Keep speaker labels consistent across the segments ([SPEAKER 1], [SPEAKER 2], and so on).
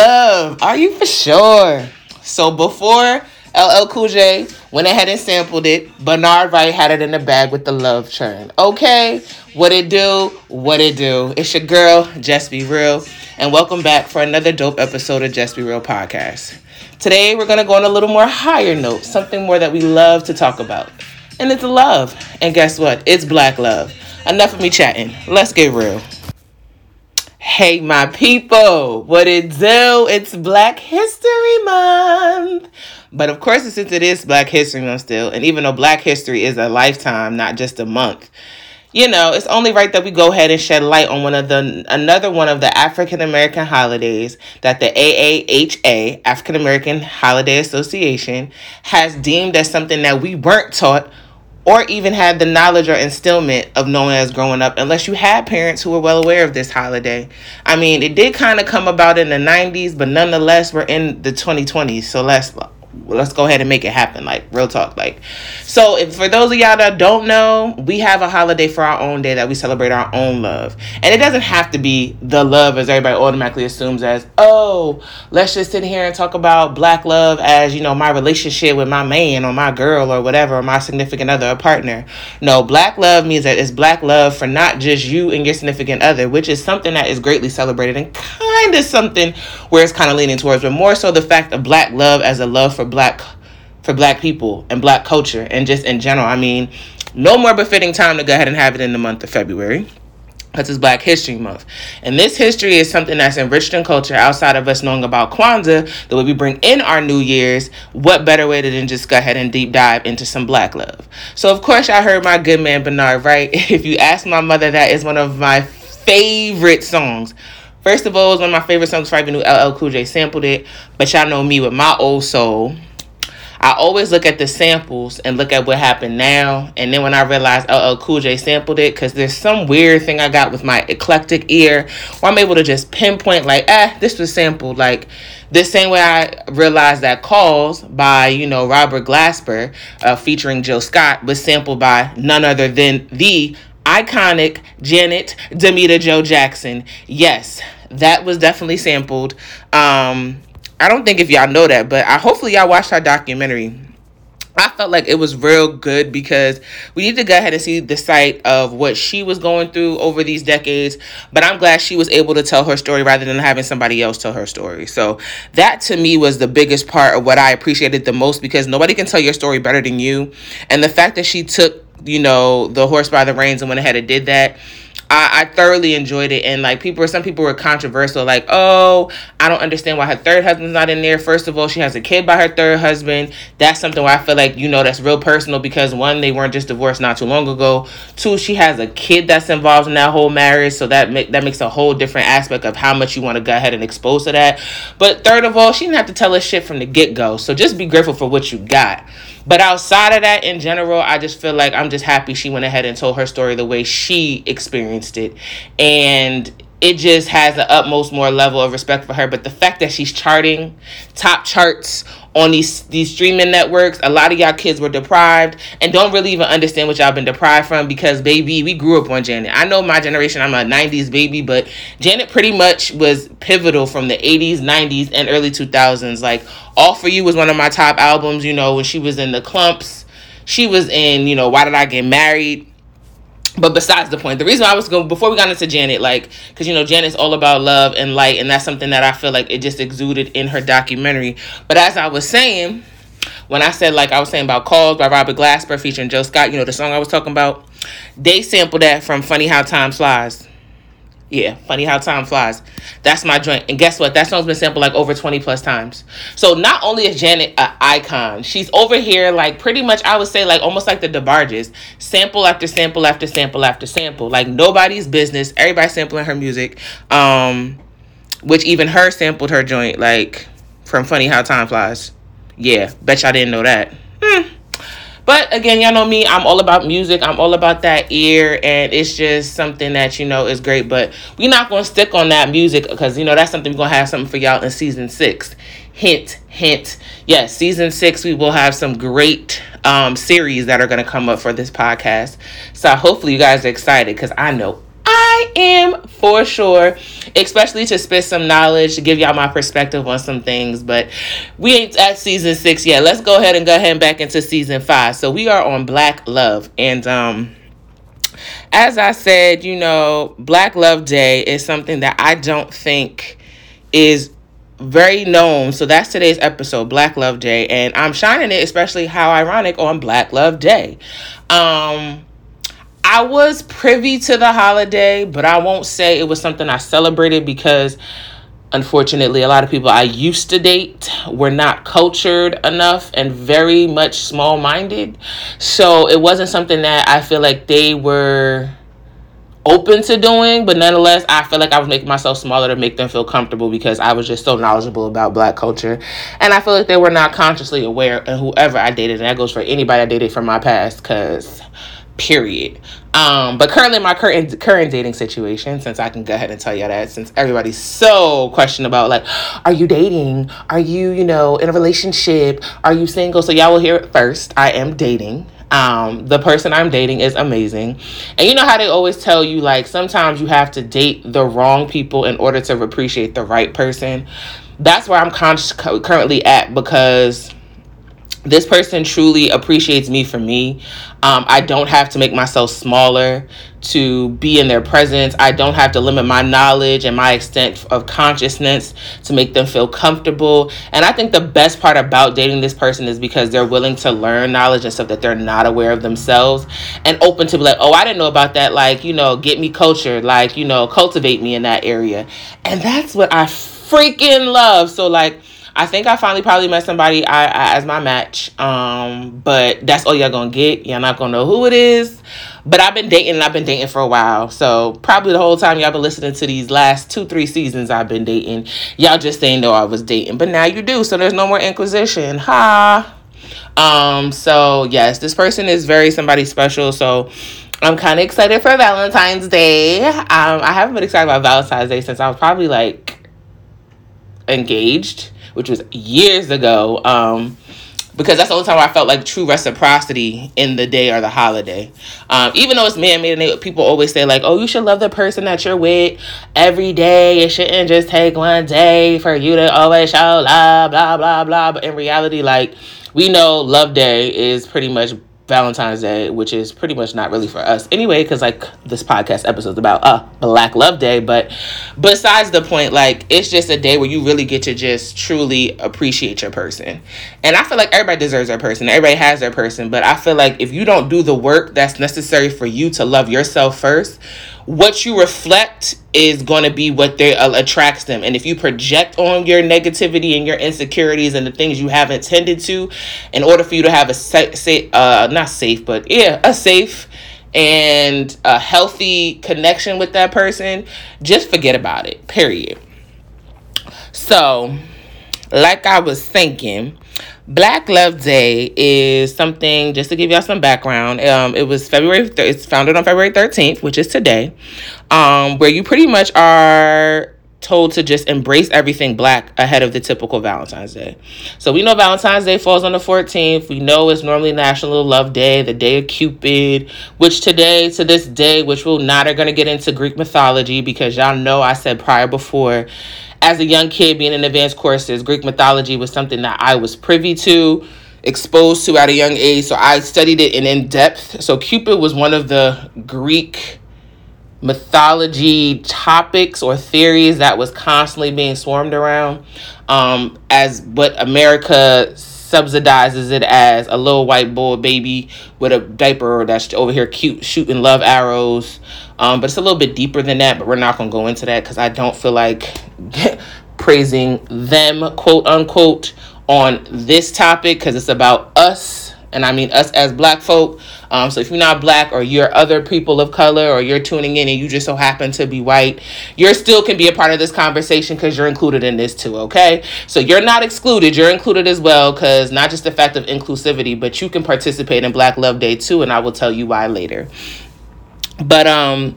[SPEAKER 1] Love? Are you for sure? So before LL Cool J went ahead and sampled it, Bernard Wright had it in the bag with the love churn. Okay, what it do? What it do? It's your girl, Just Be Real, and welcome back for another dope episode of Just Be Real podcast. Today we're gonna go on a little more higher note, something more that we love to talk about, and it's love. And guess what? It's black love. Enough of me chatting. Let's get real. Hey, my people, what it do? It's Black History Month. But of course, since it is Black History Month still, and even though Black History is a lifetime, not just a month, you know, it's only right that we go ahead and shed light on one of the another one of the African American holidays that the AAHA, African American Holiday Association, has deemed as something that we weren't taught or even had the knowledge or instillment of knowing as growing up unless you had parents who were well aware of this holiday. I mean, it did kind of come about in the 90s, but nonetheless, we're in the 2020s. So let's let's go ahead and make it happen like real talk like. So if for those of y'all that don't know we have a holiday for our own day that we celebrate our own love. And it doesn't have to be the love as everybody automatically assumes as oh let's just sit here and talk about black love as you know my relationship with my man or my girl or whatever or my significant other or partner. No black love means that it's black love for not just you and your significant other which is something that is greatly celebrated and kind of something where it's kind of leaning towards but more so the fact of black love as a love for black for black people and black culture and just in general. I mean, no more befitting time to go ahead and have it in the month of February. Because it's Black History Month. And this history is something that's enriched in culture outside of us knowing about Kwanzaa, the way we bring in our New Year's. What better way to than just go ahead and deep dive into some black love? So, of course, I heard my good man Bernard, right? If you ask my mother, that is one of my favorite songs First of all, it was one of my favorite songs before I knew LL Cool J sampled it. But y'all know me with my old soul. I always look at the samples and look at what happened now. And then when I realized LL Cool J sampled it, because there's some weird thing I got with my eclectic ear where I'm able to just pinpoint, like, eh, this was sampled. Like, the same way I realized that Calls by, you know, Robert Glasper uh, featuring Jill Scott was sampled by none other than the iconic Janet Damita Jo Jackson. Yes, that was definitely sampled. Um, I don't think if y'all know that, but I hopefully y'all watched our documentary. I felt like it was real good because we need to go ahead and see the site of what she was going through over these decades. But I'm glad she was able to tell her story rather than having somebody else tell her story. So that to me was the biggest part of what I appreciated the most because nobody can tell your story better than you. And the fact that she took you know, the horse by the reins and went ahead and did that. I, I thoroughly enjoyed it. And like people, some people were controversial, like, oh, I don't understand why her third husband's not in there. First of all, she has a kid by her third husband. That's something where I feel like, you know, that's real personal because one, they weren't just divorced not too long ago. Two, she has a kid that's involved in that whole marriage. So that make, that makes a whole different aspect of how much you want to go ahead and expose to that. But third of all, she didn't have to tell us shit from the get go. So just be grateful for what you got. But outside of that, in general, I just feel like I'm just happy she went ahead and told her story the way she experienced it. And it just has the utmost more level of respect for her. But the fact that she's charting top charts on these these streaming networks, a lot of y'all kids were deprived and don't really even understand what y'all been deprived from because baby, we grew up on Janet. I know my generation, I'm a 90s baby, but Janet pretty much was pivotal from the 80s, 90s, and early 2000s. Like All For You was one of my top albums, you know, when she was in the Klumps. She was in, you know, Why Did I Get Married? But besides the point the reason i was going before we got into janet like because you know janet's all about love and light and that's something that i feel like it just exuded in her documentary. But as i was saying when i said like i was saying about calls by robert glasper featuring jill scott you know the song i was talking about they sampled that from funny how time flies yeah, funny how time flies. That's my joint. And guess what? That song's been sampled like over 20 plus times. So not only is Janet an icon, she's over here like pretty much I would say like almost like the DeBarges. Sample after sample after sample after sample. Like nobody's business. Everybody sampling her music. Um which even her sampled her joint like from Funny How Time Flies. Yeah, bet y'all didn't know that. Hmm. But again, y'all know me, I'm all about music. I'm all about that ear, and it's just something that, you know, is great. But we're not going to stick on that music because, you know, that's something we're going to have something for y'all in season six. Hint, hint. Yes, season six, we will have some great um, series that are going to come up for this podcast. So hopefully you guys are excited because I know I am for sure, especially to spit some knowledge, to give y'all my perspective on some things. But we ain't at season six yet. Let's go ahead and go ahead and back into season five. So we are on Black Love. And um as I said, you know, Black Love Day is something that I don't think is very known. So that's today's episode, Black Love Day, and I'm shining it, especially how ironic on Black Love Day. Um, I was privy to the holiday, but I won't say it was something I celebrated because unfortunately a lot of people I used to date were not cultured enough and very much small-minded. So it wasn't something that I feel like they were open to doing, but nonetheless, I feel like I was making myself smaller to make them feel comfortable because I was just so knowledgeable about black culture. And I feel like they were not consciously aware, and whoever I dated, and that goes for anybody I dated from my past, because period. Um, but currently my current current dating situation, since I can go ahead and tell you that, since everybody's so questioning about like, are you dating? Are you, you know, in a relationship? Are you single? So y'all will hear it first. I am dating. Um, the person I'm dating is amazing. And you know how they always tell you, like, sometimes you have to date the wrong people in order to appreciate the right person. That's where I'm con- currently at because this person truly appreciates me for me. Um, I don't have to make myself smaller to be in their presence. I don't have to limit my knowledge and my extent of consciousness to make them feel comfortable. And I think the best part about dating this person is because they're willing to learn knowledge and stuff that they're not aware of themselves and open to be like, oh, I didn't know about that. Like, you know, get me cultured, like, you know, cultivate me in that area. And that's what I freaking love. So, like, I think I finally probably met somebody I, I, as my match. Um, but that's all y'all gonna get. Y'all not gonna know who it is. But I've been dating and I've been dating for a while. So probably the whole time y'all been listening to these last two, three seasons I've been dating. Y'all just didn't know I was dating. But now you do. So there's no more inquisition. Ha. Um, so yes, this person is very somebody special. So I'm kind of excited for Valentine's Day. Um, I haven't been excited about Valentine's Day since I was probably like engaged which was years ago. Um, because that's the only time I felt like true reciprocity in the day or the holiday. Um, even though it's man made, people always say like, "Oh, you should love the person that you're with every day. It shouldn't just take one day for you to always show love, blah blah blah." But in reality, like we know, Love Day is pretty much Valentine's Day, which is pretty much not really for us anyway, because like this podcast episode is about uh Black Love Day. But besides the point, like it's just a day where you really get to just truly appreciate your person. And I feel like everybody deserves their person. Everybody has their person. But I feel like if you don't do the work that's necessary for you to love yourself first, what you reflect is going to be what they uh, attracts them. And if you project on your negativity and your insecurities and the things you haven't tended to in order for you to have a safe uh not safe but yeah a safe and a healthy connection with that person just forget about it period. So like i was thinking Black Love Day is something just to give y'all some background. Um, it was February. Th- it's founded on February thirteenth, which is today, um, where you pretty much are told to just embrace everything black ahead of the typical Valentine's Day. So we know Valentine's Day falls on the 14th. We know it's normally National Love Day, the day of Cupid, which today, to this day, which we're not are going to get into Greek mythology because y'all know I said prior before as a young kid being in advanced courses, Greek mythology was something that I was privy to, exposed to at a young age. So I studied it in in depth. So Cupid was one of the Greek mythology topics or theories that was constantly being swarmed around um, as what America subsidizes it as a little white boy baby with a diaper that's over here cute shooting love arrows um, but it's a little bit deeper than that but we're not going to go into that because i don't feel like praising them quote unquote on this topic because it's about us and I mean us as black folk. Um, so if you're not black or you're other people of color or you're tuning in and you just so happen to be white, you're still can be a part of this conversation because you're included in this too, okay? So you're not excluded, you're included as well because not just the fact of inclusivity, but you can participate in Black Love Day too, and I will tell you why later. But um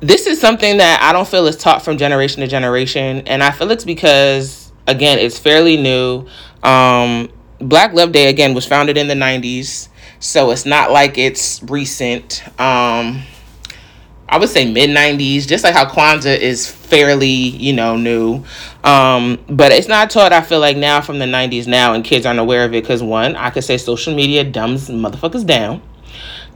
[SPEAKER 1] this is something that I don't feel is taught from generation to generation, and I feel it's because again, it's fairly new. Um Black Love Day again was founded in the 90s, so it's not like it's recent. Um I would say mid 90s, just like how Kwanzaa is fairly, you know, new. Um, but it's not taught, I feel like, now from the 90s now, and kids aren't aware of it because one, I could say social media dumbs motherfuckers down.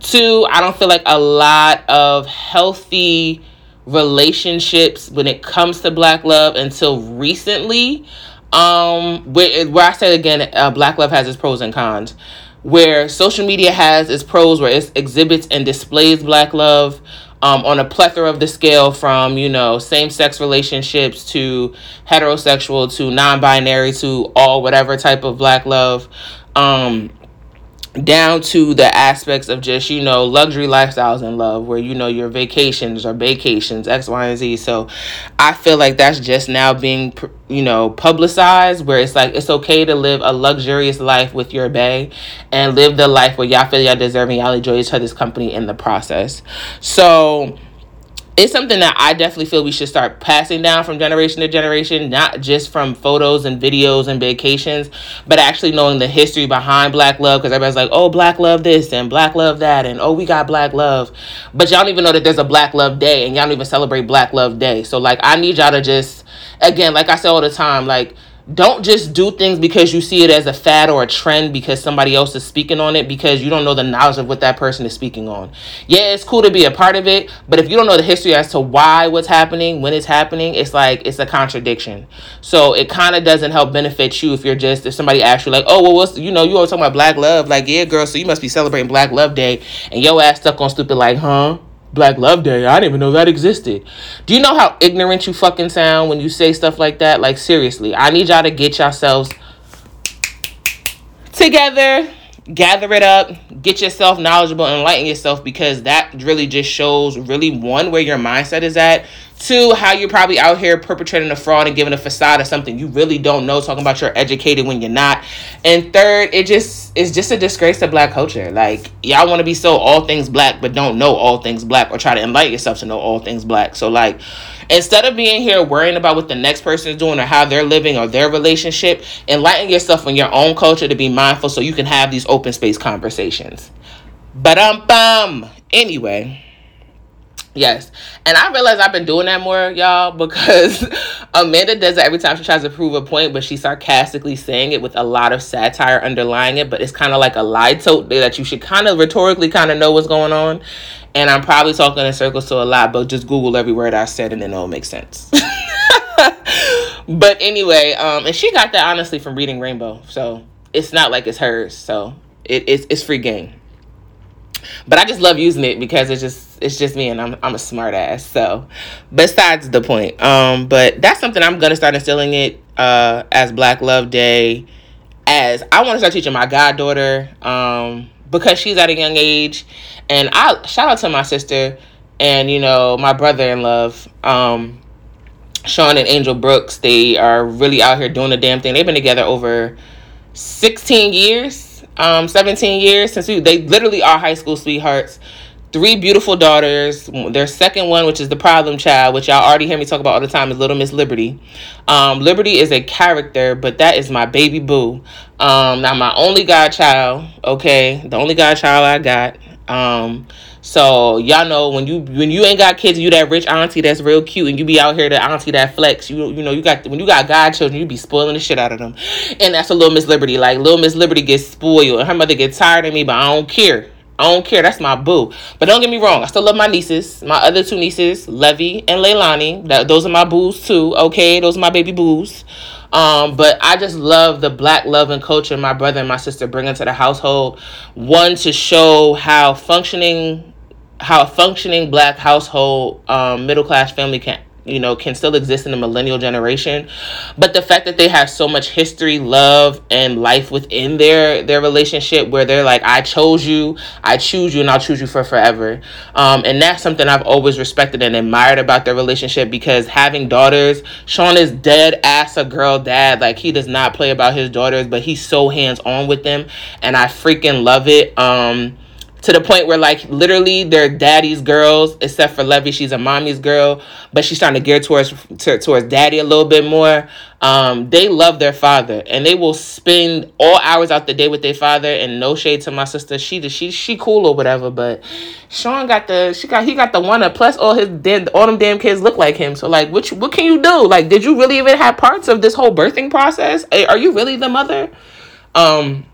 [SPEAKER 1] Two, I don't feel like a lot of healthy relationships when it comes to black love until recently. Um, where, where I said again, uh, black love has its pros and cons where social media has its pros where it exhibits and displays black love um, on a plethora of the scale from you know same-sex relationships to heterosexual to non-binary to all whatever type of black love um, down to the aspects of just you know luxury lifestyles and love where you know your vacations or vacations x y and z. So i feel like that's just now being you know publicized where it's like it's okay to live a luxurious life with your bae and live the life where y'all feel y'all deserve and y'all enjoy each other's company in the process. So it's something that I definitely feel we should start passing down from generation to generation, not just from photos and videos and vacations, but actually knowing the history behind Black love. Because everybody's like, oh, Black love this and Black love that, and oh, we got Black love. But y'all don't even know that there's a Black love day, and y'all don't even celebrate Black love day. So, like, I need y'all to just, again, like I say all the time, like, don't just do things because you see it as a fad or a trend because somebody else is speaking on it because you don't know the knowledge of what that person is speaking on. Yeah, it's cool to be a part of it, but if you don't know the history as to why what's happening, when it's happening, it's like it's a contradiction. So it kind of doesn't help benefit you if you're just if somebody asks you like, oh well, what's you know you always talking about Black Love, like yeah, girl, so you must be celebrating Black Love Day, and your ass stuck on stupid like, huh? Black Love Day. I didn't even know that existed. Do you know how ignorant you fucking sound when you say stuff like that? Like, seriously, I need y'all to get yourselves together, gather it up, get yourself knowledgeable, enlighten yourself because that really just shows really one, where your mindset is at, Two, how you're probably out here perpetrating a fraud and giving a facade of something you really don't know, talking about you're educated when you're not. And third, it just is just a disgrace to black culture. Like y'all want to be so all things black, but don't know all things black or try to enlighten yourself to know all things black. So like instead of being here worrying about what the next person is doing or how they're living or their relationship, enlighten yourself in your own culture to be mindful so you can have these open space conversations. But um bum. Anyway. Yes. And I realize I've been doing that more, y'all, because Amanda does it every time she tries to prove a point, but she's sarcastically saying it with a lot of satire underlying it. But it's kind of like a litote that you should kind of rhetorically kind of know what's going on. And I'm probably talking in circles to a lot, but just Google every word I said and then it'll make sense. but anyway, um, and she got that honestly from reading Rainbow. So it's not like it's hers. So it, it's, it's free game but I just love using it because it's just it's just me and I'm I'm a smart ass. So besides the point. Um but that's something I'm gonna start instilling it uh as Black Love Day as I want to start teaching my goddaughter um because she's at a young age and I shout out to my sister and you know my brother in love um Sean and Angel Brooks they are really out here doing the damn thing. They've been together over 16 years um, 17 years since we, they literally are high school sweethearts. Three beautiful daughters. Their second one, which is the problem child, which y'all already hear me talk about all the time, is Little Miss Liberty. Um, Liberty is a character, but that is my baby boo. Um, now my only godchild, okay, the only godchild I got. Um, so y'all know when you when you ain't got kids, you that rich auntie that's real cute, and you be out here the auntie that flex. You you know you got when you got godchildren, you be spoiling the shit out of them, and that's a little Miss Liberty. Like little Miss Liberty gets spoiled, and her mother gets tired of me, but I don't care. I don't care. That's my boo. But don't get me wrong. I still love my nieces. My other two nieces, Levy and Leilani. That those are my boos too. Okay, those are my baby boos. Um, but I just love the black love and culture my brother and my sister bring into the household. One to show how functioning how a functioning black household um, middle class family can you know can still exist in the millennial generation. But the fact that they have so much history love and life within their their relationship where they're like i chose you i choose you and i'll choose you for forever. Um, and that's something i've always respected and admired about their relationship because having daughters sean is dead ass a girl dad. Like he does not play about his daughters but he's so hands on with them and i freaking love it. Um to the point where like literally they're daddy's girls except for levy she's a mommy's girl but she's trying to gear towards to, towards daddy a little bit more. Um, they love their father and they will spend all hours out the day with their father and no shade to my sister she she she cool or whatever but sean got the she got he got the one up plus all his damn all them damn kids look like him so like what what can you do? Like did you really even have parts of this whole birthing process? Are you really the mother? Um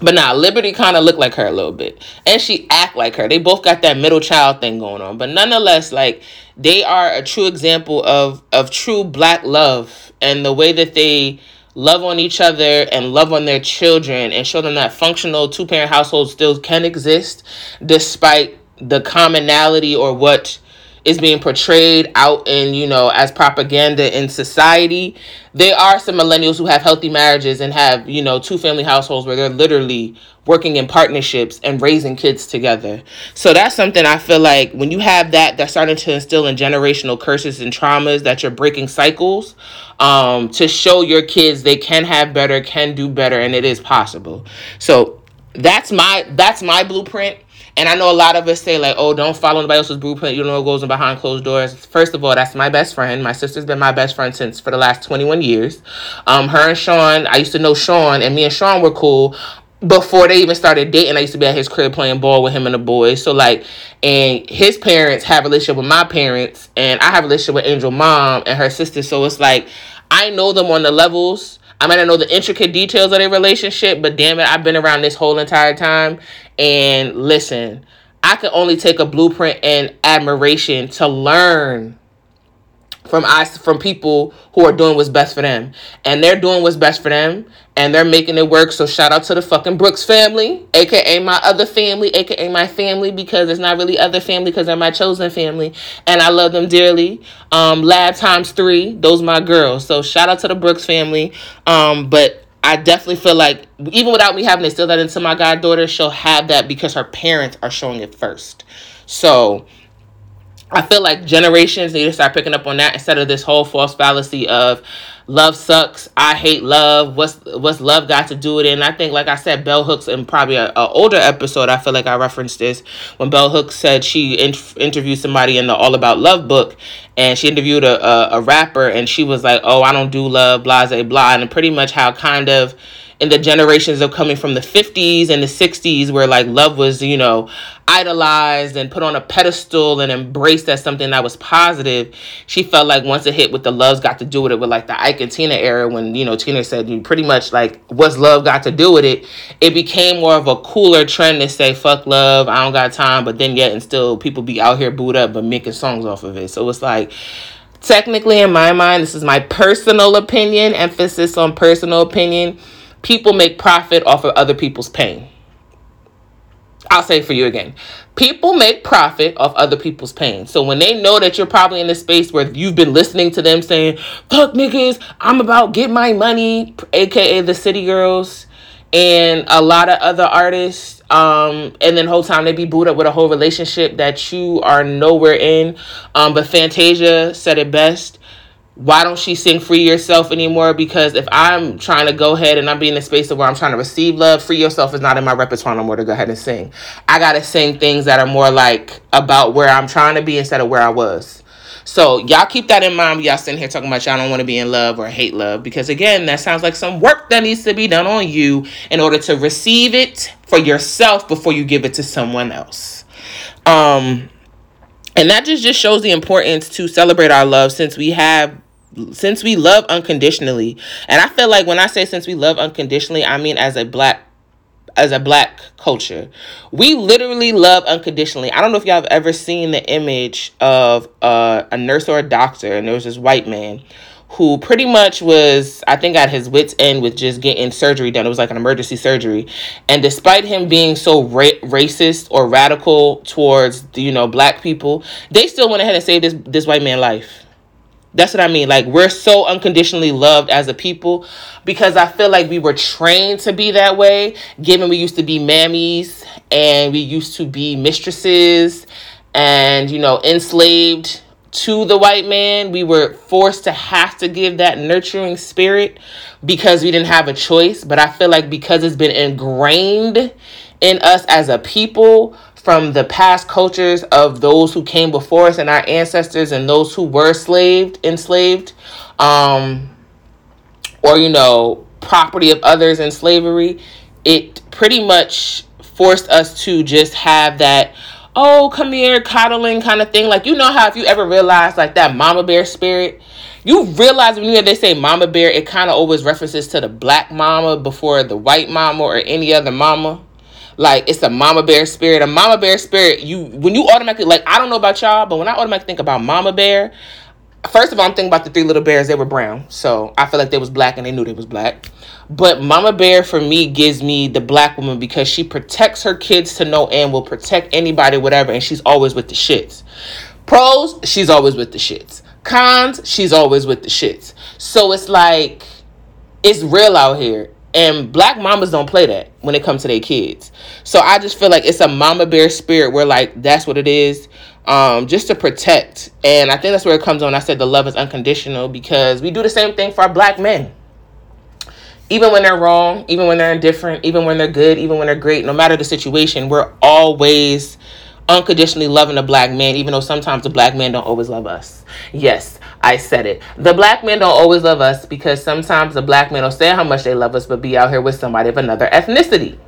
[SPEAKER 1] but now Liberty kind of looked like her a little bit, and she act like her. They both got that middle child thing going on, but nonetheless, like they are a true example of of true black love and the way that they love on each other and love on their children and show them that functional two parent households still can exist despite the commonality or what is being portrayed out in you know as propaganda in society. There are some millennials who have healthy marriages and have you know two family households where they're literally working in partnerships and raising kids together. So that's something i feel like when you have that that's starting to instill in generational curses and traumas that you're breaking cycles um, to show your kids they can have better can do better and it is possible. So that's my that's my blueprint and I know a lot of us say like, "Oh, don't follow anybody else's blueprint. You don't know what goes on behind closed doors." First of all, that's my best friend. My sister's been my best friend since for the last twenty one years. Um, her and Sean, I used to know Sean, and me and Sean were cool before they even started dating. I used to be at his crib playing ball with him and the boys. So like, and his parents have a relationship with my parents, and I have a relationship with Angel mom and her sister. So it's like, I know them on the levels. I might not know the intricate details of their relationship, but damn it, I've been around this whole entire time. And listen, I can only take a blueprint and admiration to learn from us from people who are doing what's best for them. And they're doing what's best for them and they're making it work. So shout out to the fucking brooks family aka my other family aka my family because it's not really other family because they're my chosen family. And i love them dearly. Um lab times three those my girls. So shout out to the brooks family. Um but I definitely feel like even without me having to instill that into my goddaughter, she'll have that because her parents are showing it first. So I feel like generations need to start picking up on that instead of this whole false fallacy of love sucks. I hate love. What's what's love got to do with it? And I think, like I said, Bell Hooks in probably a, a older episode, I feel like I referenced this when Bell Hooks said she in, interviewed somebody in the All About Love book, and she interviewed a, a, a rapper, and she was like, "Oh, I don't do love, blah, blah, blah," and pretty much how kind of in the generations of coming from the 50s and the 60s where like love was you know idolized and put on a pedestal and embraced as something that was positive she felt like once it hit with the loves got to do with it. With like the ike and tina era when you know tina said you pretty much like what's love got to do with it it became more of a cooler trend to say fuck love i don't got time. But then yet and still people be out here booed up but making songs off of it. So it's like technically in my mind this is my personal opinion emphasis on personal opinion people make profit off of other people's pain. I'll say for you again. People make profit off other people's pain. So when they know that you're probably in a space where you've been listening to them saying, fuck niggas, I'm about get my money, aka the city girls, and a lot of other artists, um, and then whole time they be booed up with a whole relationship that you are nowhere in. Um, but Fantasia said it best why don't she sing free yourself anymore? Because if i'm trying to go ahead and i'm being in a space of where i'm trying to receive love free yourself is not in my repertoire no more to go ahead and sing. I gotta sing things that are more like about where i'm trying to be instead of where i was. So y'all keep that in mind y'all sitting here talking about y'all don't want to be in love or hate love because again that sounds like some work that needs to be done on you in order to receive it for yourself before you give it to someone else. Um and that just just shows the importance to celebrate our love since we have since we love unconditionally. And i feel like when i say since we love unconditionally i mean as a black as a black culture. We literally love unconditionally. I don't know if y'all have ever seen the image of uh, a nurse or a doctor and there was this white man who pretty much was i think at his wits end with just getting surgery done. It was like an emergency surgery. And despite him being so ra- racist or radical towards you know black people they still went ahead and saved this this white man life. That's what I mean. Like, we're so unconditionally loved as a people because I feel like we were trained to be that way, given we used to be mammies and we used to be mistresses and, you know, enslaved to the white man. We were forced to have to give that nurturing spirit because we didn't have a choice. But I feel like because it's been ingrained in us as a people, from the past cultures of those who came before us and our ancestors and those who were slaved, enslaved, um, or you know, property of others in slavery, it pretty much forced us to just have that oh come here coddling kind of thing. Like you know how if you ever realize like that mama bear spirit? You realize when you hear they say mama bear it kind of always references to the black mama before the white mama or any other mama. Like it's a mama bear spirit. A mama bear spirit you when you automatically like i don't know about y'all but when i automatically think about mama bear first of all i'm thinking about the three little bears they were brown so i feel like they was black and they knew they was black but Mama Bear for me gives me the black woman because she protects her kids to no end, will protect anybody, whatever, and she's always with the shits. Pros, she's always with the shits. Cons, she's always with the shits. So it's like it's real out here. And black mamas don't play that when it comes to their kids. So I just feel like it's a mama bear spirit where like that's what it is. Um, just to protect. And I think that's where it comes on. I said the love is unconditional because we do the same thing for our black men even when they're wrong, even when they're indifferent, even when they're good, even when they're great, no matter the situation, we're always unconditionally loving a black man, even though sometimes the black men don't always love us. Yes, I said it. The black men don't always love us because sometimes the black men will say how much they love us, but be out here with somebody of another ethnicity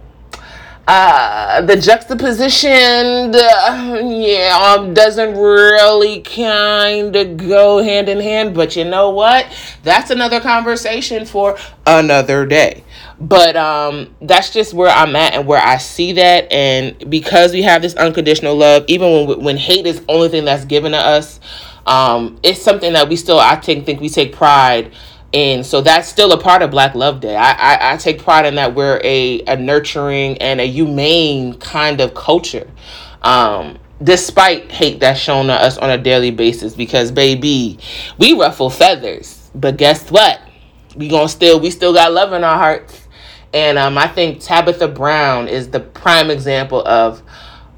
[SPEAKER 1] uh the juxtaposition uh, yeah um, doesn't really kind of go hand in hand but you know what? That's another conversation for another day. But um that's just where i'm at and where i see that and because we have this unconditional love even when when hate is the only thing that's given to us um it's something that we still i think think we take pride and so that's still a part of black love day. I, I, I take pride in that we're a, a nurturing and a humane kind of culture um, despite hate that's shown to us on a daily basis. Because baby we ruffle feathers but guess what? We gonna still we still got love in our hearts. And um, i think tabitha brown is the prime example of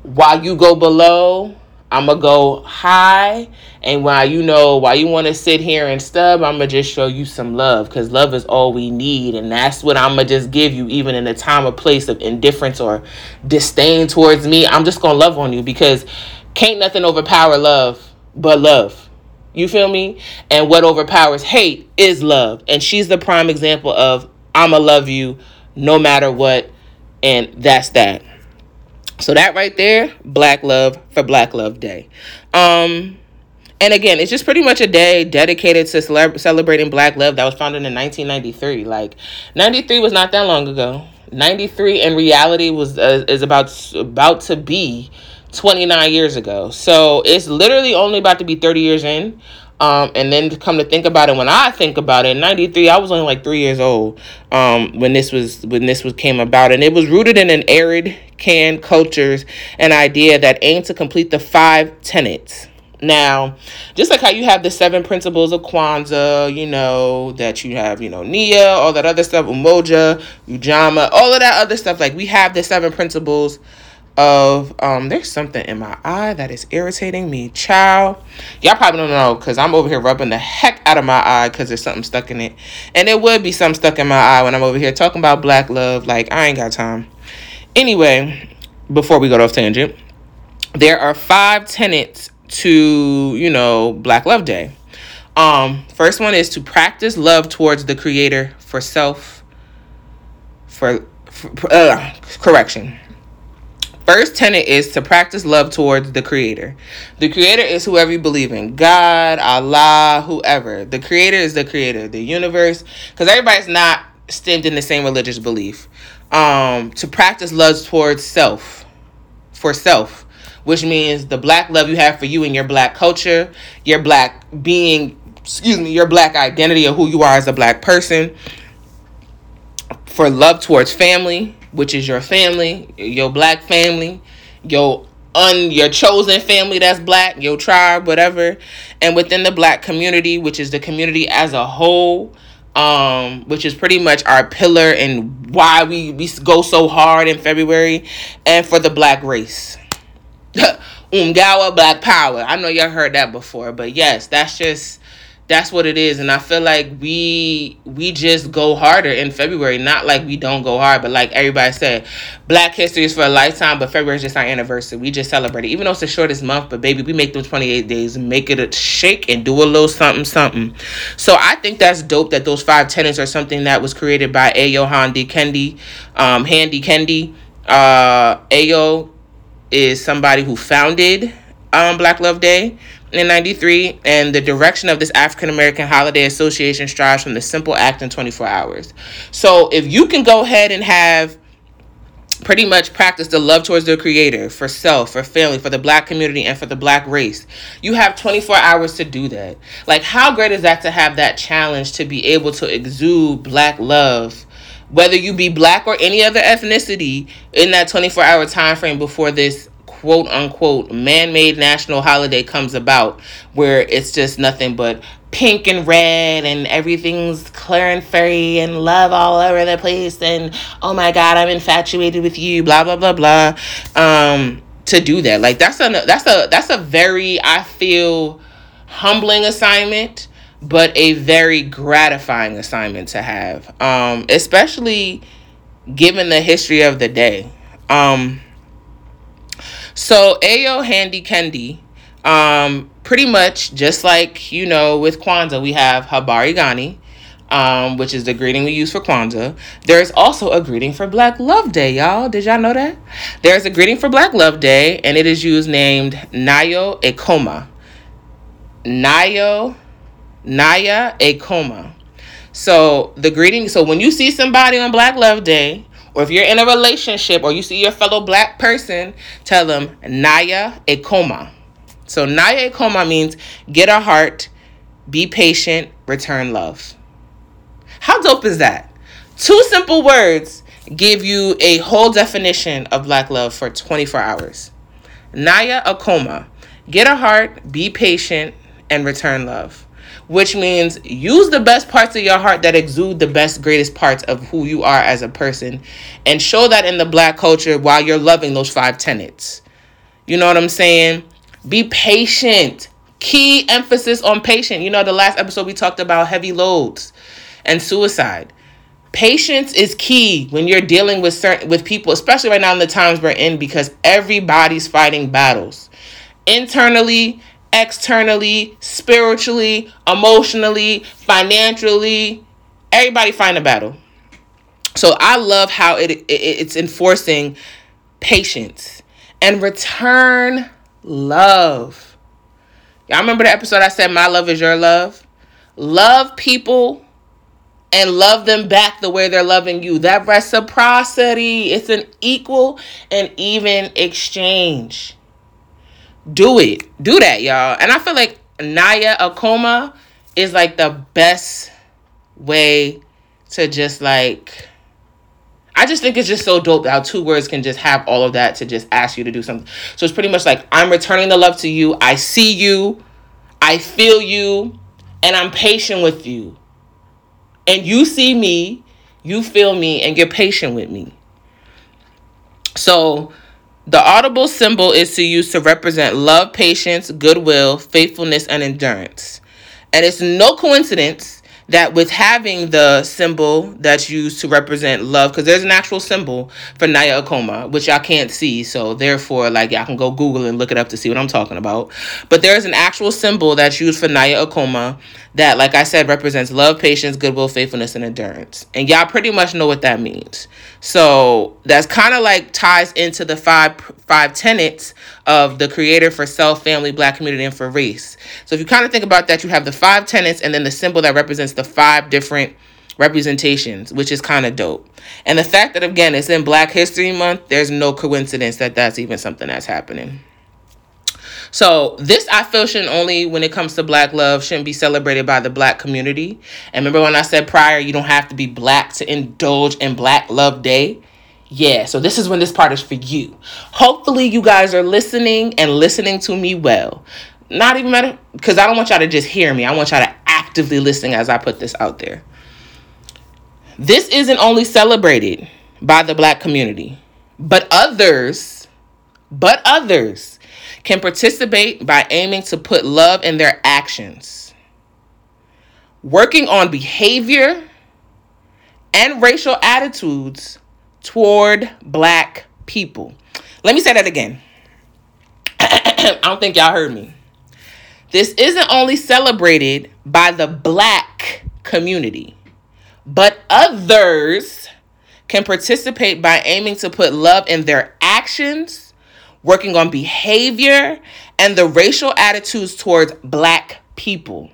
[SPEAKER 1] while you go below i'm gonna go high and while you know, while you want to sit here and stub, I'm to just show you some love because love is all we need. And that's what I'm to just give you, even in a time or place of indifference or disdain towards me. I'm just to love on you because can't nothing overpower love but love. You feel me? And what overpowers hate is love. And she's the prime example of I'ma love you no matter what. And that's that. So that right there, black love for Black Love Day. Um and again, it's just pretty much a day dedicated to cele- celebrating Black love that was founded in 1993. Like, 93 was not that long ago. 93 in reality was uh, is about about to be 29 years ago. So it's literally only about to be 30 years in. Um, and then to come to think about it, when I think about it, 93, I was only like three years old um, when this was when this was came about, and it was rooted in an arid can cultures, an idea that aimed to complete the five tenets. Now, just like how you have the seven principles of Kwanzaa, you know, that you have, you know, Nia, all that other stuff, Umoja, Ujamaa, all of that other stuff, like we have the seven principles of um there's something in my eye that is irritating me chow y'all probably don't know because i'm over here rubbing the heck out of my eye because there's something stuck in it and there would be some stuck in my eye when i'm over here talking about black love like i ain't got time anyway before we go off tangent there are five tenets to, you know, Black Love Day. Um, first one is to practice love towards the creator for self for, for uh, correction. First tenet is to practice love towards the creator. The creator is whoever you believe in God, Allah, whoever. The creator is the creator, the universe, because everybody's not stemmed in the same religious belief. Um, to practice love towards self, for self which means the black love you have for you and your black culture, your black being, excuse me, your black identity of who you are as a black person. For love towards family, which is your family, your black family, your un your chosen family that's black, your tribe, whatever, and within the black community, which is the community as a whole, um, which is pretty much our pillar and why we, we go so hard in February, and for the black race. Umgawa Black Power. I know y'all heard that before, but yes, that's just that's what it is. And i feel like we we just go harder in february. Not like we don't go hard but like everybody said black history is for a lifetime but february is just our anniversary. We just celebrate it. Even though it's the shortest month but baby we make them 28 days make it a shake and do a little something something. So i think that's dope that those five tenants are something that was created by ayo handy kendi um handy kendi. Uh ayo is somebody who founded um black love day in 93 and the direction of this african american holiday association strives from the simple act in 24 hours. So if you can go ahead and have pretty much practice the love towards the creator for self for family for the black community and for the black race you have 24 hours to do that. Like how great is that to have that challenge to be able to exude black love whether you be black or any other ethnicity in that 24 hour time frame before this quote unquote man made national holiday comes about, where it's just nothing but pink and red and everything's clear and fairy and love all over the place and oh my god i'm infatuated with you blah blah blah blah um to do that. Like that's a that's a that's a very i feel humbling assignment but a very gratifying assignment to have um especially given the history of the day. Um so Ayo Handy Kendi, um, pretty much just like you know with Kwanzaa, we have Habari Gani, um, which is the greeting we use for Kwanzaa. There's also a greeting for Black Love Day, y'all. Did y'all know that? There's a greeting for Black Love Day, and it is used named Nayo Ekoma. Nayo, Naya Akoma. So the greeting. So when you see somebody on Black Love Day, or if you're in a relationship or you see your fellow black person, tell them Naya Akoma. So Naya Akoma means get a heart, be patient, return love. How dope is that? Two simple words give you a whole definition of black love for 24 hours. Naya Akoma. Get a heart, be patient, and return love which means use the best parts of your heart that exude the best, greatest parts of who you are as a person and show that in the black culture while you're loving those five tenets. You know what I'm saying? Be patient. Key emphasis on patient. You know, the last episode we talked about heavy loads and suicide. Patience is key when you're dealing with certain with people, especially right now in the times we're in, because everybody's fighting battles internally externally, spiritually, emotionally, financially. Everybody find a battle. So I love how it, it it's enforcing patience and return love. Y'all remember the episode I said my love is your love? Love people and love them back the way they're loving you. That reciprocity, it's an equal and even exchange do it. Do that, y'all. And I feel like Naya Akoma is like the best way to just like I just think it's just so dope how two words can just have all of that to just ask you to do something. So it's pretty much like I'm returning the love to you. I see you. I feel you. And I'm patient with you. And you see me, you feel me, and you're patient with me. So the audible symbol is to use to represent love, patience, goodwill, faithfulness, and endurance. And it's no coincidence that with having the symbol that's used to represent love, because there's an actual symbol for Naya Akoma, which y'all can't see, so therefore, like y'all can go Google and look it up to see what I'm talking about. But there's an actual symbol that's used for Naya Akoma that, like I said, represents love, patience, goodwill, faithfulness, and endurance. And y'all pretty much know what that means. So that's kind of like ties into the five five tenets of the creator for self, family, black community, and for race. So if you kind of think about that, you have the five tenets and then the symbol that represents the five different representations, which is kind of dope. And the fact that again it's in Black History Month, there's no coincidence that that's even something that's happening. So this I feel shouldn't only when it comes to black love shouldn't be celebrated by the black community. And remember when I said prior you don't have to be black to indulge in Black Love Day? Yeah, so this is when this part is for you. Hopefully you guys are listening and listening to me well. Not even matter because I don't want y'all to just hear me. I want y'all to actively listen as I put this out there. This isn't only celebrated by the black community, but others, but others can participate by aiming to put love in their actions. working on behavior and racial attitudes toward black people. Let me say that again. I don't think y'all heard me. This isn't only celebrated by the black community, but others can participate by aiming to put love in their actions, working on behavior, and the racial attitudes towards black people.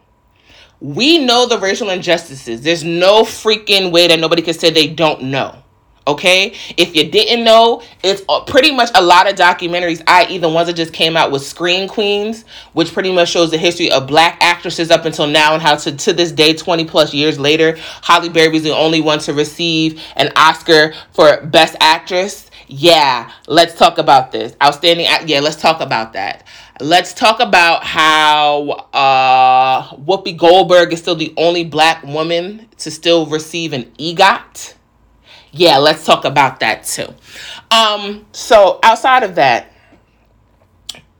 [SPEAKER 1] We know the racial injustices. There's no freaking way that nobody can say they don't know. Okay? If you didn't know, it's pretty much a lot of documentaries, i.e., the ones that just came out with Screen Queens, which pretty much shows the history of black actresses up until now and how to, to this day, 20 plus years later, Halle Berry was the only one to receive an Oscar for Best Actress. Yeah, let's talk about this. Outstanding, yeah, let's talk about that. Let's talk about how uh, Whoopi Goldberg is still the only black woman to still receive an EGOT. Yeah, let's talk about that too. Um, so outside of that,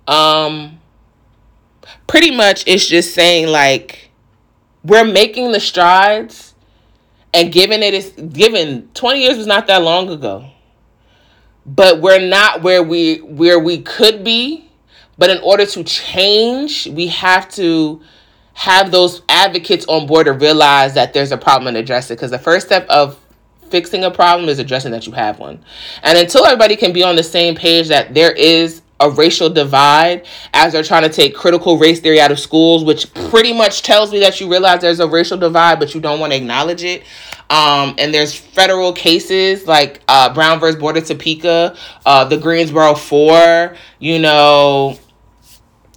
[SPEAKER 1] um, pretty much it's just saying like we're making the strides and given it is given 20 years was not that long ago but we're not where we where we could be but in order to change, we have to have those advocates on board to realize that there's a problem and address it. Because the first step of fixing a problem is addressing that you have one. And until everybody can be on the same page that there is a racial divide as they're trying to take critical race theory out of schools, which pretty much tells me that you realize there's a racial divide, but you don't want to acknowledge it. Um, and there's federal cases like uh, Brown versus Board of Topeka, uh, the Greensboro Four, you know,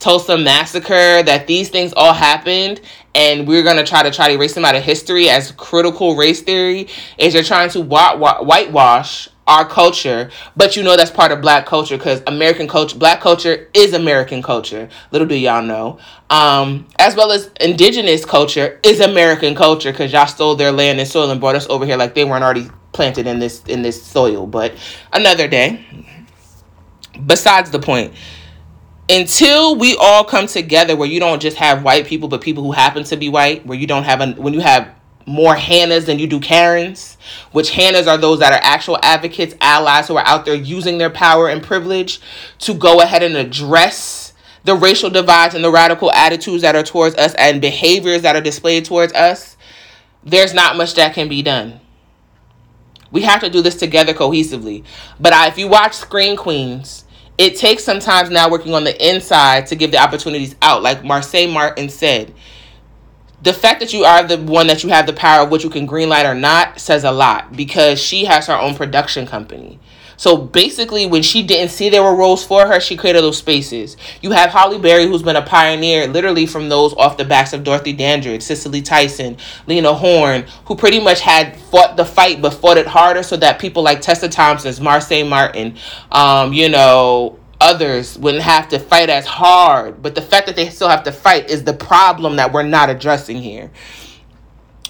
[SPEAKER 1] Tulsa massacre, that these things all happened and we're going to try to try to erase them out of history as critical race theory is you're trying to wa- wa- whitewash our culture, but you know that's part of black culture because American culture, black culture is American culture. Little do y'all know. Um, as well as indigenous culture is American culture because y'all stole their land and soil and brought us over here like they weren't already planted in this in this soil. But another day. Besides the point until we all come together where you don't just have white people but people who happen to be white where you don't have a when you have more hannahs than you do karens which hannahs are those that are actual advocates allies who are out there using their power and privilege to go ahead and address the racial divides and the radical attitudes that are towards us and behaviors that are displayed towards us there's not much that can be done. We have to do this together cohesively. But I, if you watch screen queens it takes sometimes now working on the inside to give the opportunities out. Like Marsai Martin said, the fact that you are the one that you have the power of what you can greenlight or not says a lot because she has her own production company. So basically, when she didn't see there were roles for her, she created those spaces. You have Halle Berry, who's been a pioneer literally from those off the backs of Dorothy Dandridge, Cicely Tyson, Lena Horne, who pretty much had fought the fight but fought it harder so that people like Tessa Thompson's, Marsai Martin, um, you know, others wouldn't have to fight as hard. But the fact that they still have to fight is the problem that we're not addressing here.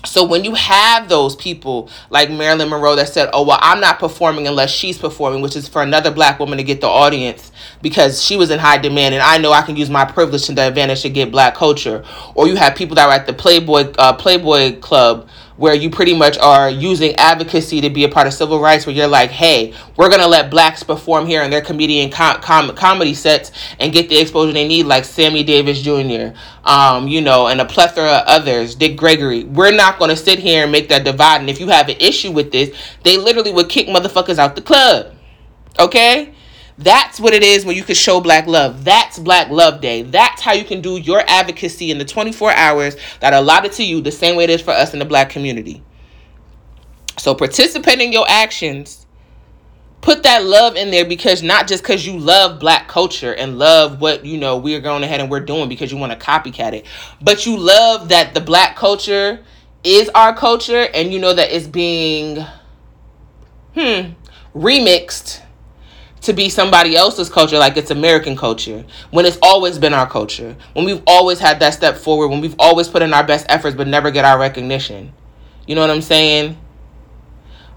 [SPEAKER 1] So when you have those people like Marilyn Monroe that said, "Oh well, I'm not performing unless she's performing," which is for another black woman to get the audience because she was in high demand, and I know I can use my privilege to the advantage to get black culture. Or you have people that were at the Playboy uh, Playboy Club where you pretty much are using advocacy to be a part of civil rights where you're like hey we're going to let blacks perform here in their comedian com- com- comedy sets and get the exposure they need like sammy davis jr um, you know and a plethora of others dick gregory. We're not going to sit here and make that divide and if you have an issue with this they literally would kick motherfuckers out the club okay that's what it is when you can show black love. That's Black Love Day. That's how you can do your advocacy in the 24 hours that are allotted to you the same way it is for us in the black community. So participate in your actions. Put that love in there because not just because you love black culture and love what you know we're going ahead and we're doing because you want to copycat it, but you love that the black culture is our culture and you know that it's being hmm remixed to be somebody else's culture like it's American culture when it's always been our culture. When we've always had that step forward, when we've always put in our best efforts but never get our recognition. You know what I'm saying?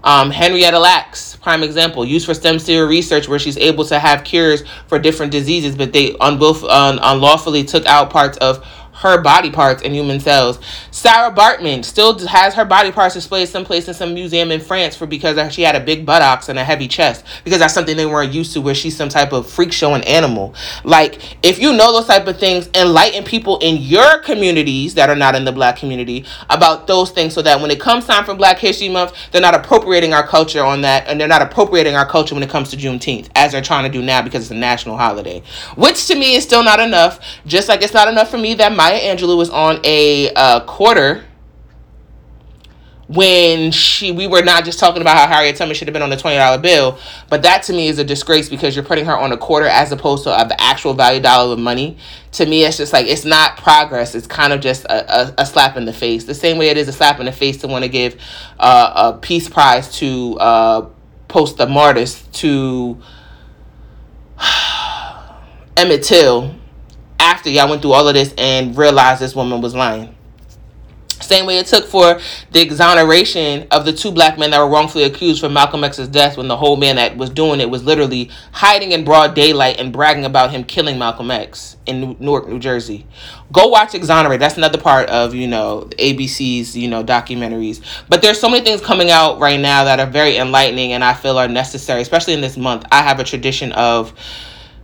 [SPEAKER 1] Um, Henrietta Lacks, prime example, used for stem cell research where she's able to have cures for different diseases, but they unwillf- un- unlawfully took out parts of her body parts and human cells. Sarah Baartman still has her body parts displayed someplace in some museum in France for because she had a big buttocks and a heavy chest because that's something they weren't used to where she's some type of freak show and animal. Like if you know those type of things, enlighten people in your communities that are not in the black community about those things so that when it comes time for Black History Month, they're not appropriating our culture on that and they're not appropriating our culture when it comes to Juneteenth as they're trying to do now because it's a national holiday. Which to me is still not enough. Just like it's not enough for me that Maya Angelou was on a uh, quarter when she we were not just talking about how Harriet Tubman should have been on the twenty dollar bill, but that to me is a disgrace because you're putting her on a quarter as opposed to the actual value dollar of money. To me, it's just like it's not progress. It's kind of just a, a, a slap in the face. The same way it is a slap in the face to want to give uh, a peace prize to uh, post the martyrs to Emmett Till after y'all went through all of this and realized this woman was lying. Same way it took for the exoneration of the two black men that were wrongfully accused for Malcolm X's death when the whole man that was doing it was literally hiding in broad daylight and bragging about him killing Malcolm X in Newark, New Jersey. Go watch Exonerate. That's another part of, you know, ABC's, you know, documentaries. But there's so many things coming out right now that are very enlightening and I feel are necessary, especially in this month. I have a tradition of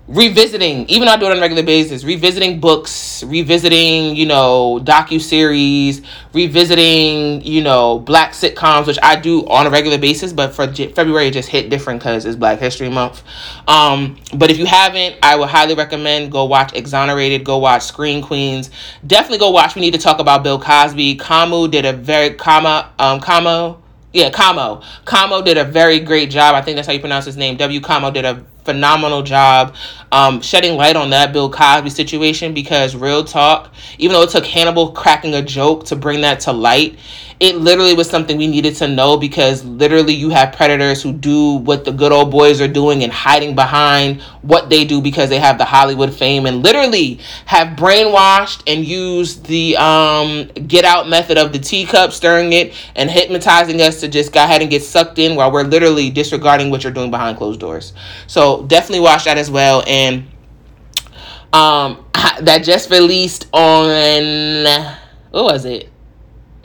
[SPEAKER 1] revisiting even though i do it on a regular basis revisiting books revisiting you know docu-series revisiting you know black sitcoms which i do on a regular basis but for J- february it just hit different because it's black history month um but if you haven't i would highly recommend go watch exonerated go watch screen queens definitely go watch we need to talk about bill cosby kamu did a very comma um Kamo yeah, Kamo. Kamo did a very great job. I think that's how you pronounce his name. W. Kamo did a phenomenal job. Um, shedding light on that Bill Cosby situation because real talk, even though it took Hannibal cracking a joke to bring that to light, it literally was something we needed to know because literally you have predators who do what the good old boys are doing and hiding behind what they do because they have the Hollywood fame and literally have brainwashed and used the um, get out method of the teacup, stirring it and hypnotizing us to just go ahead and get sucked in while we're literally disregarding what you're doing behind closed doors. So definitely watch that as well. And um, that just released on what was it?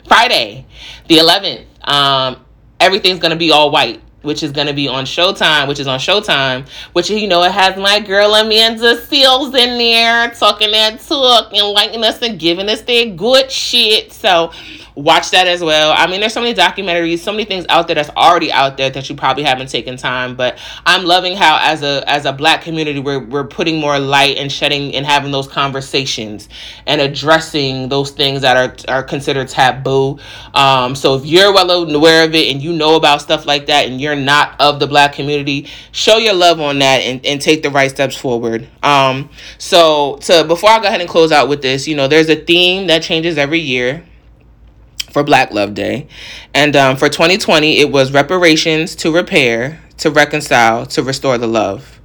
[SPEAKER 1] Friday, the 11th. Um, everything's gonna be all white which is going to be on Showtime, which is on Showtime, which, you know, it has my girl Amanda Seales in there talking that talk and liking us and giving us their good shit. So watch that as well. I mean, there's so many documentaries, so many things out there that's already out there that you probably haven't taken time. But I'm loving how as a as a black community we're we're putting more light and shedding and having those conversations and addressing those things that are are considered taboo. Um, so if you're well aware of it and you know about stuff like that and you're not of the black community, show your love on that and, and take the right steps forward. Um, so to before I go ahead and close out with this, you know, there's a theme that changes every year for Black Love Day. And um, for 2020, it was reparations to repair, to reconcile, to restore the love.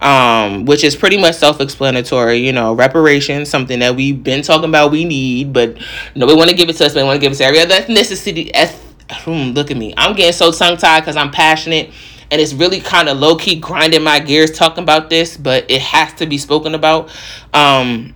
[SPEAKER 1] Um, which is pretty much self-explanatory. You know, reparations, something that we've been talking about we need, but nobody want to give it to us. They want to give it to every other ethnicity. Eth- hmm, look at me. I'm getting so tongue-tied because I'm passionate and it's really kind of low-key grinding my gears talking about this, but it has to be spoken about. Um,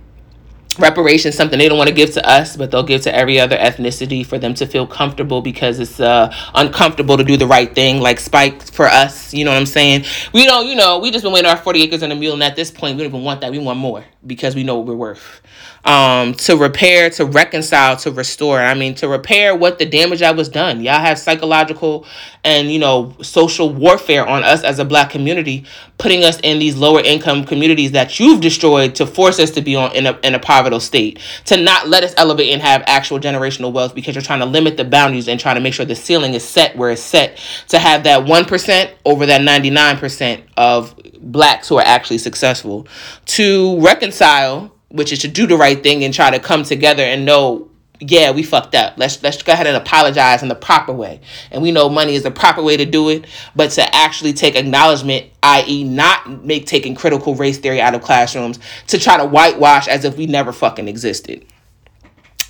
[SPEAKER 1] reparations something they don't want to give to us but they'll give to every other ethnicity for them to feel comfortable because it's uh uncomfortable to do the right thing like spike for us you know what i'm saying we don't you know we just been waiting our 40 acres and a mule and at this point we don't even want that we want more because we know what we're worth um, to repair, to reconcile, to restore. I mean, to repair what the damage that was done. Y'all have psychological and, you know, social warfare on us as a black community, putting us in these lower income communities that you've destroyed to force us to be on in a, in a poverty state, to not let us elevate and have actual generational wealth because you're trying to limit the boundaries and trying to make sure the ceiling is set where it's set to have that 1% over that 99% of blacks who are actually successful. To reconcile which is to do the right thing and try to come together and know yeah, we fucked up. Let's let's go ahead and apologize in the proper way. And we know money is the proper way to do it, but to actually take acknowledgement, i.e., not make taking critical race theory out of classrooms to try to whitewash as if we never fucking existed.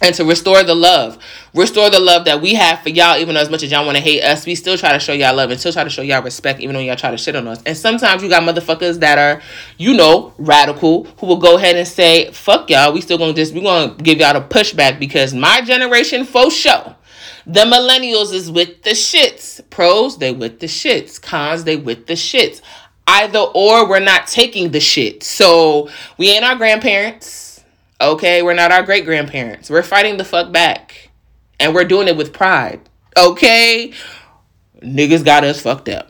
[SPEAKER 1] And to restore the love. Restore the love that we have for y'all, even though as much as y'all want to hate us, we still try to show y'all love and still try to show y'all respect, even though y'all try to shit on us. And sometimes you got motherfuckers that are, you know, radical, who will go ahead and say, fuck y'all, we still gonna just, we gonna give y'all the pushback because my generation, for sure, the millennials is with the shits. Pros, they with the shits. Cons, they with the shits. Either or, we're not taking the shit. So we ain't our grandparents Okay, we're not our great grandparents. We're fighting the fuck back. And we're doing it with pride. Okay? Niggas got us fucked up.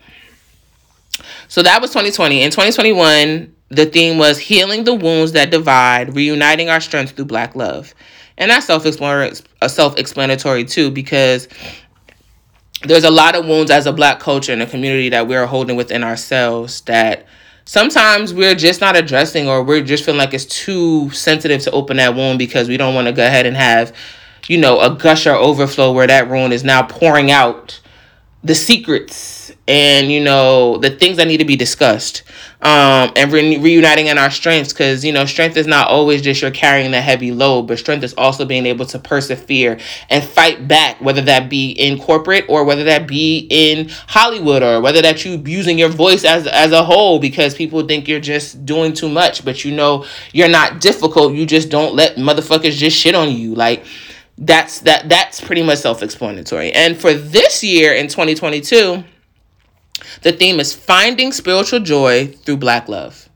[SPEAKER 1] So that was 2020. In 2021, the theme was healing the wounds that divide, reuniting our strength through black love. And that's uh, self-explanatory too because there's a lot of wounds as a black culture and a community that we're holding within ourselves that sometimes we're just not addressing or we're just feeling like it's too sensitive to open that wound because we don't want to go ahead and have you know a gush or overflow where that wound is now pouring out the secrets and you know the things that need to be discussed um, and re- reuniting in our strengths because you know strength is not always just you're carrying the heavy load but strength is also being able to persevere and fight back whether that be in corporate or whether that be in hollywood or whether that you using your voice as as a whole because people think you're just doing too much but you know you're not difficult. You just don't let motherfuckers just shit on you. Like that's that that's pretty much self-explanatory. And for this year in 2022 the theme is finding spiritual joy through black love.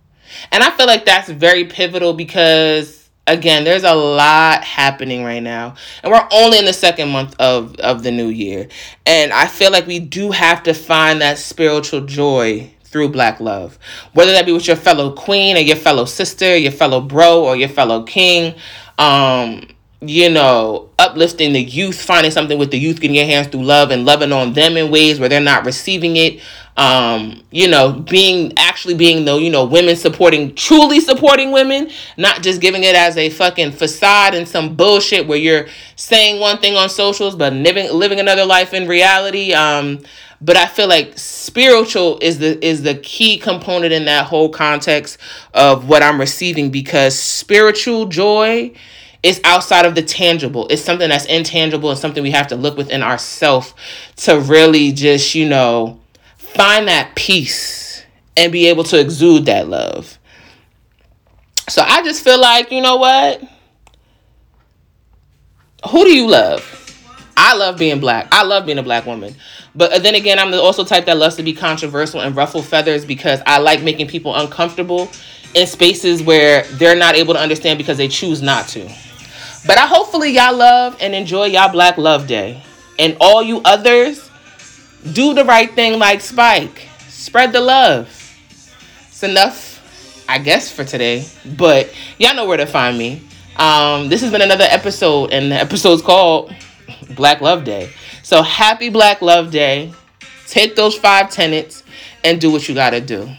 [SPEAKER 1] And i feel like that's very pivotal because again there's a lot happening right now. And we're only in the second month of of the new year. And i feel like we do have to find that spiritual joy through black love. Whether that be with your fellow queen or your fellow sister your fellow bro or your fellow king um you know, uplifting the youth, finding something with the youth, getting your hands through love and loving on them in ways where they're not receiving it. Um, you know, being actually being the, you know, women supporting, truly supporting women, not just giving it as a fucking facade and some bullshit where you're saying one thing on socials but living living another life in reality. Um, but I feel like spiritual is the is the key component in that whole context of what I'm receiving because spiritual joy it's outside of the tangible. It's something that's intangible and something we have to look within ourselves to really just, you know, find that peace and be able to exude that love. So I just feel like, you know what? Who do you love? I love being black. I love being a black woman. But uh, then again, I'm the also type that loves to be controversial and ruffle feathers because I like making people uncomfortable in spaces where they're not able to understand because they choose not to. But I hopefully y'all love and enjoy y'all Black Love Day. And all you others, do the right thing like Spike. Spread the love. It's enough, I guess, for today. But y'all know where to find me. Um, this has been another episode, and the episode's called Black Love Day. So happy Black Love Day. Take those five tenets and do what you gotta do.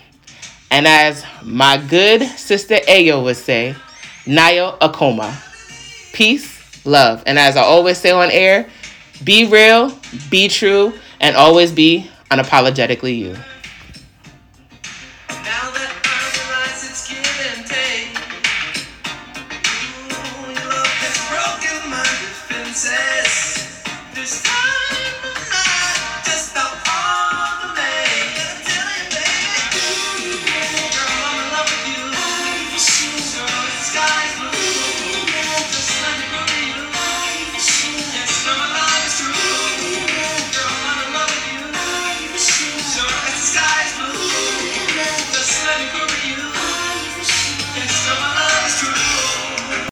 [SPEAKER 1] And as my good sister Ayo would say, Naya Akoma peace, love. And as I always say on air, be real, be true, and always be unapologetically you.